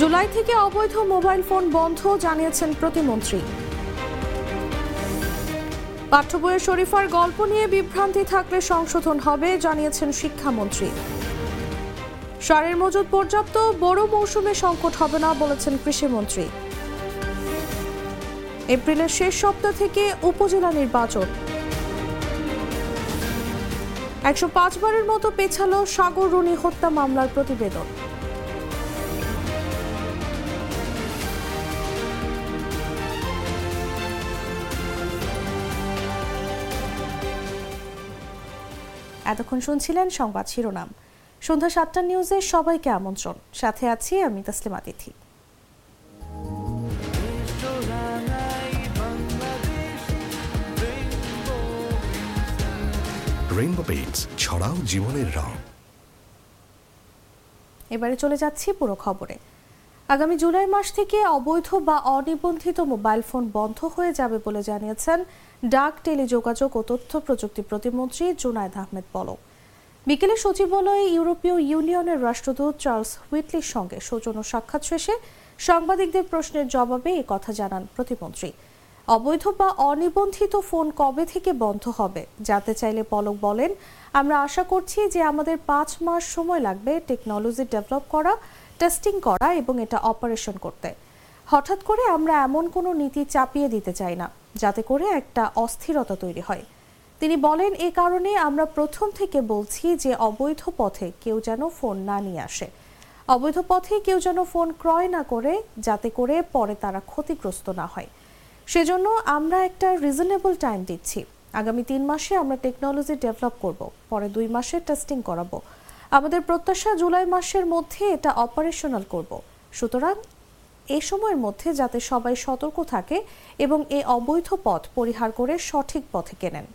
জুলাই থেকে অবৈধ mobile phone বন্ধ জানিয়েছেন প্রতিমন্ত্রী। পাঠ্যবইয়ের শরীফার গল্প নিয়ে বিভ্রান্তি থাকলে সংশোধন হবে, জানিয়েছেন শিক্ষামন্ত্রী। সারের মজুদ পর্যাপ্ত, বড় মৌসুমে সংকট হবে না বলেছেন কৃষিমন্ত্রী। এপ্রিলের শেষ সপ্তাহ থেকে উপজেলা নির্বাচন। একশো পাঁচ বারের মতো পেছালো সাগর রুনি হত্যা মামলার প্রতিবেদন। এতক্ষণ শুনছিলেন সংবাদ শিরোনাম। সন্ধ্যা সাতটা নিউজে সবাইকে আমন্ত্রণ। সাথে আছি আমি তাসলিমা তিথি। রেইনবো পেইন্টস ছড়াও জীবনের রং। এবারে চলে যাচ্ছি পুরো খবরে। আগামী জুলাই মাস থেকে অবৈধ বা অনিবন্ধিত মোবাইল ফোন বন্ধ হয়ে যাবে বলে জানিয়েছেন ডাক, টেলিযোগাযোগ ও তথ্য প্রযুক্তি প্রতিমন্ত্রী জুনায়দ আহমেদ পলক বিকেলে সচিবালয়ে ইউরোপীয় ইউনিয়নের রাষ্ট্রদূত চার্লস হুইটলির সঙ্গে সৌজন্য সাক্ষাৎ শেষে সাংবাদিকদের প্রশ্নের জবাবে এ কথা জানান প্রতিমন্ত্রী। অবৈধ বা অনিবন্ধিত ফোন কবে থেকে বন্ধ হবে, জানতে চাইলে পলক বলেন, আমরা আশা করছি যে আমাদের পাঁচ মাস সময় লাগবে টেকনোলজি ডেভেলপ করা, টেস্টিং করা এবং এটা অপারেশন করতে। হঠাৎ করে আমরা এমন কোনো নীতি চাপিয়ে দিতে চাই না। যাতে করে একটা অস্থিরতা তৈরি হয়। তিনি বলেন, এ কারণে আমরা প্রথম থেকে বলছি যে অবৈধ পথে কেউ যেন ফোন না নিয়ে আসে। অবৈধ পথে কেউ যেন ফোন ক্রয় না করে, যাতে করে পরে তারা ক্ষতিগ্রস্ত না হয়। সেজন্য আমরা একটা রিজনেবল টাইম দিচ্ছি। আগামী তিন মাসে আমরা টেকনোলজি ডেভেলপ করব, পরে দুই মাসে টেস্টিং করাবো। আমাদের প্রত্যাশা জুলাই মাসের মধ্যে এটা অপারেশনাল করব। সুতরাং এ সময়ের মধ্যে যাতে সবাই সতর্ক থাকে এবং এ অবৈধ পথ পরিহার করে সঠিক পথে কেনেন।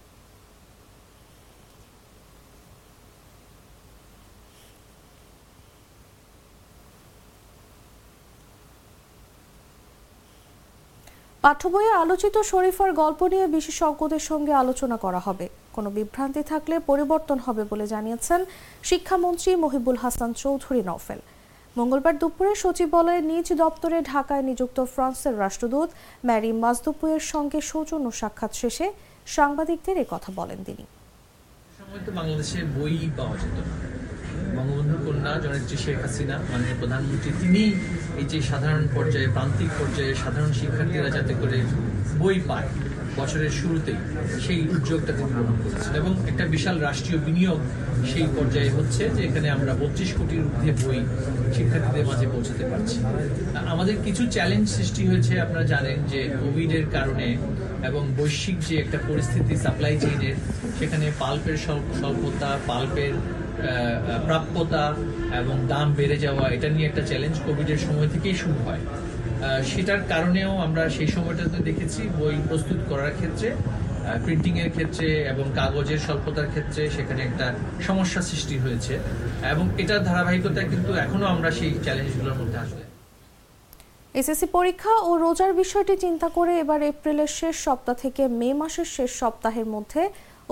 পাঠ্যবইয়ে আলোচিত শরীফার গল্প নিয়ে বিশেষজ্ঞদের সঙ্গে আলোচনা করা হবে। কোনো বিভ্রান্তি থাকলে পরিবর্তন হবে বলে জানিয়েছেন শিক্ষামন্ত্রী মহিবুল হাসান চৌধুরী নওফেল। মঙ্গলবার দুপুরে সচিবালয়ে নিজ দপ্তরে ঢাকায় নিযুক্ত ফ্রান্সের রাষ্ট্রদূত ম্যারি মাজদুপুয়ের সঙ্গে সৌজন্য সাক্ষাৎ শেষে সাংবাদিকদের কথা বলেন তিনি। বাংলাদেশে বই পাওয়া যেত না। বঙ্গবন্ধু কন্যা জননেত্রী শেখ হাসিনা, মাননীয় প্রধানমন্ত্রী, তিনি এই যে সাধারণ পর্যায়ে, প্রান্তিক পর্যায়ে সাধারণ শিক্ষার্থীরা যাতে করে বই পায় বছরের শুরুতেই সেই উদ্যোগটা তিনি গ্রহণ করেছেন। এবং একটা বিশাল রাষ্ট্রীয় বিনিয়োগ সেই পর্যায়ে হচ্ছে যে এখানে আমরা বত্রিশ কোটির ঊর্ধ্বে বই শিক্ষার্থীদের মাঝে পৌঁছাতে পারছি। আমাদের কিছু চ্যালেঞ্জ সৃষ্টি হয়েছে, আপনারা জানেন যে কোভিডের কারণে এবং বৈশ্বিক যে একটা পরিস্থিতি, সাপ্লাই চেইনের, সেখানে পাল্পের স্বল্পতা, পাল্পের প্রাপ্যতা এবং দাম বেড়ে যাওয়া, এটা নিয়ে একটা চ্যালেঞ্জ কোভিডের সময় থেকেই শুরু হয়। সেটার কারণেও আমরা সেই সময়টাতে দেখেছি বই প্রস্তুত করার ক্ষেত্রে প্রিন্টিং এর ক্ষেত্রে এবং কাগজের স্বল্পতার ক্ষেত্রে সেখানে একটা সমস্যা সৃষ্টি হয়েছে। এবং এটার ধারাবাহিকতায় কিন্তু এখনও আমরা সেই চ্যালেঞ্জগুলোর মধ্যে আসলে। এসএসসি পরীক্ষা ও রোজার বিষয়টি চিন্তা করে এবার এপ্রিলের শেষ সপ্তাহ থেকে মে মাসের শেষ সপ্তাহের মধ্যে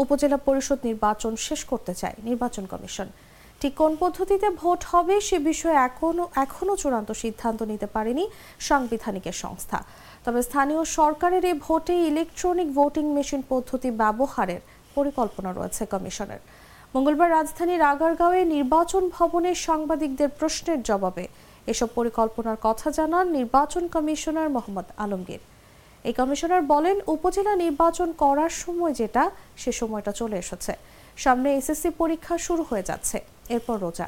উপজেলা পরিষদ নির্বাচন শেষ করতে চায় নির্বাচন কমিশন। ঠিক কোন পদ্ধতিতে ভোট হবে সে বিষয়ে এখনও এখনও চূড়ান্ত সিদ্ধান্ত নিতে পারেনি সাংবিধানিকের সংস্থা। তবে স্থানীয় সরকারের এই ভোটে ইলেকট্রনিক ভোটিং মেশিন পদ্ধতি ব্যবহারের পরিকল্পনা রয়েছে কমিশনের। মঙ্গলবার রাজধানীর আগারগাঁওয়ে নির্বাচন ভবনে সাংবাদিকদের প্রশ্নের জবাবে এসব পরিকল্পনার কথা জানান নির্বাচন কমিশনার মোহাম্মদ আলমগীর। এই কমিশনার বলেন, উপজেলা নির্বাচন করার সময় যেটা, সে সময়টা চলে এসেছে। সামনে এসএসসি পরীক্ষা শুরু হয়ে যাচ্ছে। এরপর রোজা।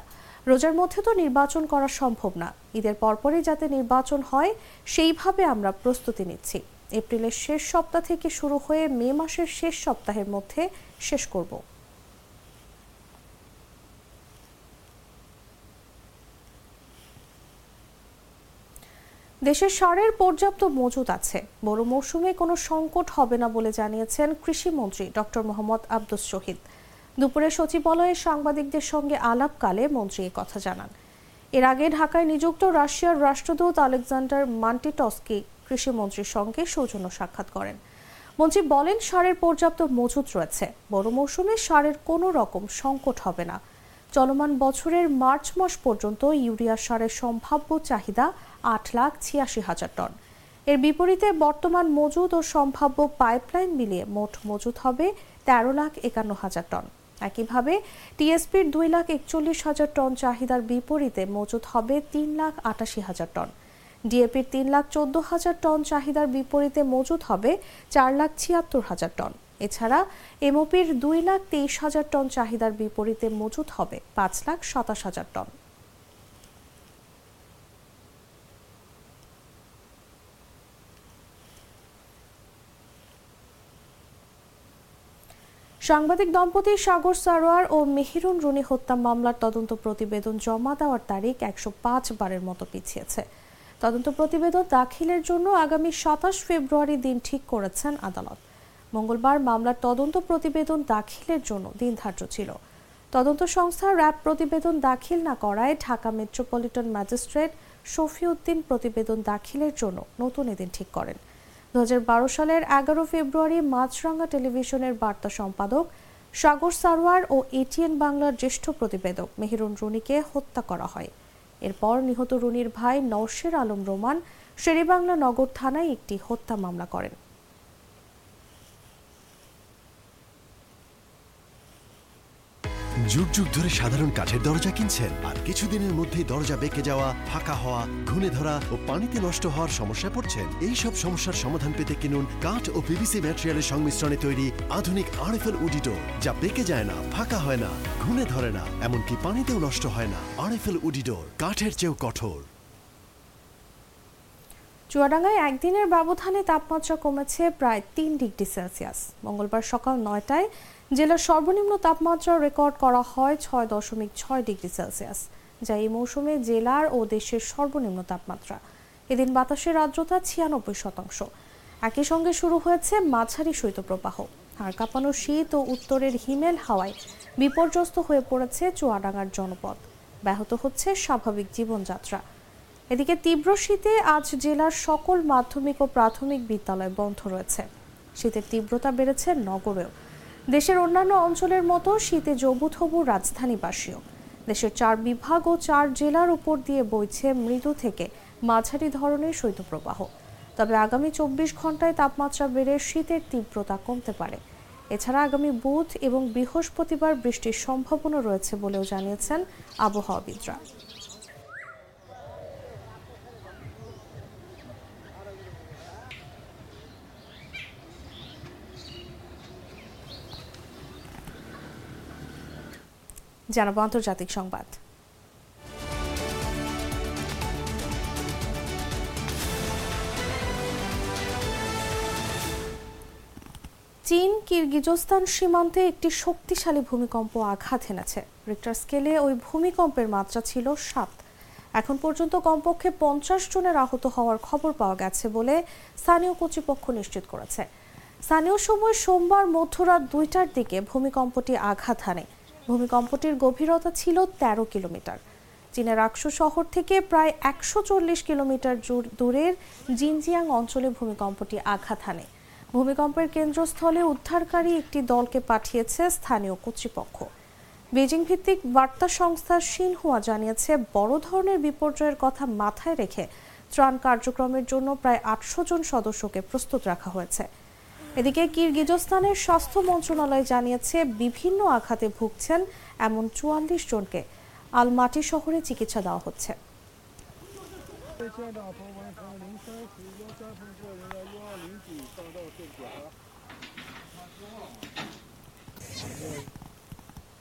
রোজার মধ্যে তো নির্বাচন করা সম্ভব না। ঈদের পরপরই যাতে নির্বাচন হয়, সেইভাবে আমরা প্রস্তুতি নিচ্ছি। এপ্রিলের শেষ সপ্তাহ থেকে শুরু হয়ে মে মাসের শেষ সপ্তাহের মধ্যে শেষ করব। দেশের সারের পর্যাপ্ত মজুদ আছে। বড় মৌসুমে কোনো সংকট হবে না বলে জানিয়েছেন কৃষিমন্ত্রী ডক্টর মোহাম্মদ আব্দুস শহীদ। দুপুরে সচিবালয়ে সাংবাদিকদের সঙ্গে আলাপকালে মন্ত্রী কথা জানান। এর আগে ঢাকায় নিযুক্ত রাশিয়ার রাষ্ট্রদূত আলেকজান্ডার মান্টিটসকি কৃষিমন্ত্রীর সঙ্গে সৌজন্য সাক্ষাৎ করেন। মন্ত্রী বলেন, সারের পর্যাপ্ত মজুদ রয়েছে। বড় মৌসুমে সারের কোনো রকম সংকট হবে না। চলমান বছরের মার্চ মাস পর্যন্ত ইউরিয়া সারের সম্ভাব্য চাহিদা আট লাখ ছিয়াশি হাজার টন। এর বিপরীতে বর্তমান মজুদ ও সম্ভাব্য পাইপলাইন মিলিয়ে মোট মজুদ হবে তেরো লাখ একান্ন হাজার টন। একইভাবে টিএসপির দুই লাখ একচল্লিশ হাজার টন চাহিদার বিপরীতে মজুত হবে তিন লাখ আটাশি হাজার টন। ডিএপির তিন লাখ চোদ্দ হাজার টন চাহিদার বিপরীতে মজুত হবে চার লাখ ছিয়াত্তর হাজার টন। এছাড়া এমওপির দুই লাখ তেইশ হাজার টন চাহিদার বিপরীতে মজুত হবে পাঁচ লাখ সাতাশ হাজার টন। সাংবাদিক দম্পতি সাগর সারোয়ার ও মেহিরুন রুনি হত্যা মামলার তদন্ত প্রতিবেদন জমা দেওয়ার তারিখ একশো পাঁচ বারের মতো পিছিয়েছে। তদন্ত প্রতিবেদন দাখিলের জন্য আগামী সাতাশ ফেব্রুয়ারি দিন ঠিক করেছেন আদালত। মঙ্গলবার মামলার তদন্ত প্রতিবেদন দাখিলের জন্য দিন ধার্য ছিল। তদন্ত সংস্থা র্যাব প্রতিবেদন দাখিল না করায় ঢাকা মেট্রোপলিটন ম্যাজিস্ট্রেট শফিউদ্দিন প্রতিবেদন দাখিলের জন্য নতুন এদিন ঠিক করেন। দু হাজার বারো সালের এগারো ফেব্রুয়ারি মাছরাঙ্গা টেলিভিশনের বার্তা সম্পাদক সাগর সারওয়ার ও এটিএন বাংলার জ্যেষ্ঠ প্রতিবেদক মেহেরুন রুনিকে হত্যা করা হয়। এরপর নিহত রুনির ভাই নওশের আলম রোমান, শেরেবাংলা নগর থানায় একটি হত্যা মামলা করেন। যুগ যুগ ধরে সাধারণ কাঠের দরজা কিনছেন। আর কিছুদিনের মধ্যেই দরজা বেঁকে যাওয়া, ফাঁকা হওয়া ঘুনে ধরা ও পানিতে নষ্ট হওয়ার সমস্যায় পড়ছেন। এই সব সমস্যার সমাধান পেতে কিনুন কাঠ ও পিভিসি ম্যাটেরিয়ালের সংমিশ্রণে তৈরি আধুনিক আরএফএল উডিটো, যা বেঁকে যায় না, ফাঁকা হয় না ঘুনে ধরে না, এমনকি পানিতেও নষ্ট হয় না। আরএফএল উডিডোর কাঠের চেয়েও কঠোর। চুয়াডাঙ্গায় একদিনের ব্যবধানে তাপমাত্রা কমেছে প্রায় তিন ডিগ্রি সেলসিয়াস। মঙ্গলবার সকাল নয়টায় জেলার সর্বনিম্ন তাপমাত্রা রেকর্ড করা হয় ছয় দশমিক ছয় ডিগ্রি সেলসিয়াস, যা এই মৌসুমে জেলার ও দেশের সর্বনিম্ন তাপমাত্রা। এদিন বাতাসের আর্দ্রতা ছিয়ানব্বই শতাংশ। একই সঙ্গে শুরু হয়েছে মাঝারি শৈত্যপ্রবাহ। আর কাঁপানো শীত ও উত্তরের হিমেল হাওয়ায় বিপর্যস্ত হয়ে পড়েছে চুয়াডাঙ্গার জনপদ। ব্যাহত হচ্ছে স্বাভাবিক জীবনযাত্রা। এদিকে তীব্র শীতে আজ জেলার সকল মাধ্যমিক ও প্রাথমিক বিদ্যালয় বন্ধ রয়েছে। শীতের তীব্রতা বেড়েছে নগরেও। দেশের অন্যান্য অঞ্চলের মতো শীতে জবুথবু রাজধানীবাসীও। দেশের চার বিভাগ ও চার জেলার উপর দিয়ে বইছে মৃদু থেকে মাঝারি ধরনের শৈত্যপ্রবাহ। তবে আগামী চব্বিশ ঘন্টায় তাপমাত্রা বেড়ে শীতের তীব্রতা কমতে পারে। এছাড়া আগামী বুধ এবং বৃহস্পতিবার বৃষ্টির সম্ভাবনা রয়েছে বলেও জানিয়েছেন আবহাওয়াবিদরা। জানাব আন্তর্জাতিক সংবাদ। চীন কিরগিজস্তান সীমান্তে একটি শক্তিশালী ভূমিকম্প আঘাত হেনেছে। রিক্টার স্কেলে ওই ভূমিকম্পের মাত্রা ছিল সাত। এখন পর্যন্ত কমপক্ষে পঞ্চাশ জনের আহত হওয়ার খবর পাওয়া গেছে বলে স্থানীয় কর্তৃপক্ষ নিশ্চিত করেছে। স্থানীয় সময় সোমবার মধ্যরাত দুইটার দিকে ভূমিকম্পটি আঘাত হানে। ভূমিকম্পটির গভীরতা ছিল ১৩ কিলোমিটার। চীনের আকসু শহর থেকে প্রায় একশো চল্লিশ কিলোমিটার দূরের জিনজিয়াং অঞ্চলে ভূমিকম্পটি আঘাত হানে। ভূমিকম্পের কেন্দ্রস্থলে উদ্ধারকারী একটি দলকে পাঠিয়েছে স্থানীয় কর্তৃপক্ষ। বেজিং ভিত্তিক বার্তা সংস্থা সিনহুয়া জানিয়েছে, বড় ধরনের বিপর্যয়ের কথা মাথায় রেখে ত্রাণ কার্যক্রমের জন্য প্রায় আটশো জন সদস্যকে প্রস্তুত রাখা হয়েছে। এদিকে কিরগিজস্তানের স্বাস্থ্য মন্ত্রণালয় জানিয়েছে, বিভিন্ন আঘাতে ভুগছেন এমন চুয়াল্লিশ জনকে আলমাটি শহরে চিকিৎসা দেওয়া হচ্ছে।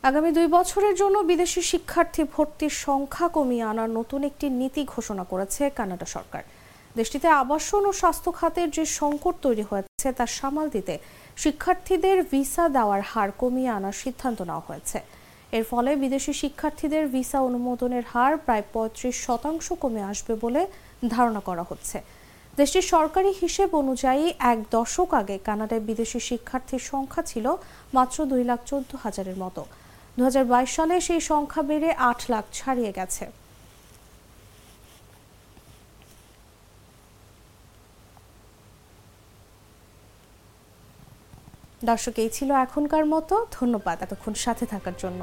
আগামী দুই বছরের জন্য বিদেশি শিক্ষার্থী ভর্তির সংখ্যা কমিয়ে আনার নতুন একটি নীতি ঘোষণা করেছে কানাডা সরকার। দেশটিতে আবাসন ও স্বাস্থ্য খাতের যে সংকট তৈরি হয়েছে তা সামাল দিতে শিক্ষার্থীদের ভিসা দেওয়ার হার কমিয়ে আনার সিদ্ধান্ত নেওয়া হয়েছে। এর ফলে বিদেশি শিক্ষার্থীদের ভিসা অনুমোদনের হার প্রায় পঁয়ত্রিশ শতাংশ কমে আসবে বলে ধারণা করা হচ্ছে। দেশটির সরকারি হিসেব অনুযায়ী এক দশক আগে কানাডায় বিদেশি শিক্ষার্থীর সংখ্যা ছিল মাত্র দুই লাখ চোদ্দ হাজারের মতো। দু হাজার বাইশ সালে সেই সংখ্যা বেড়ে আট লাখ ছাড়িয়ে গেছে। দর্শক এই ছিল এখনকার মতো। ধন্যবাদ এতক্ষণ সাথে থাকার জন্য।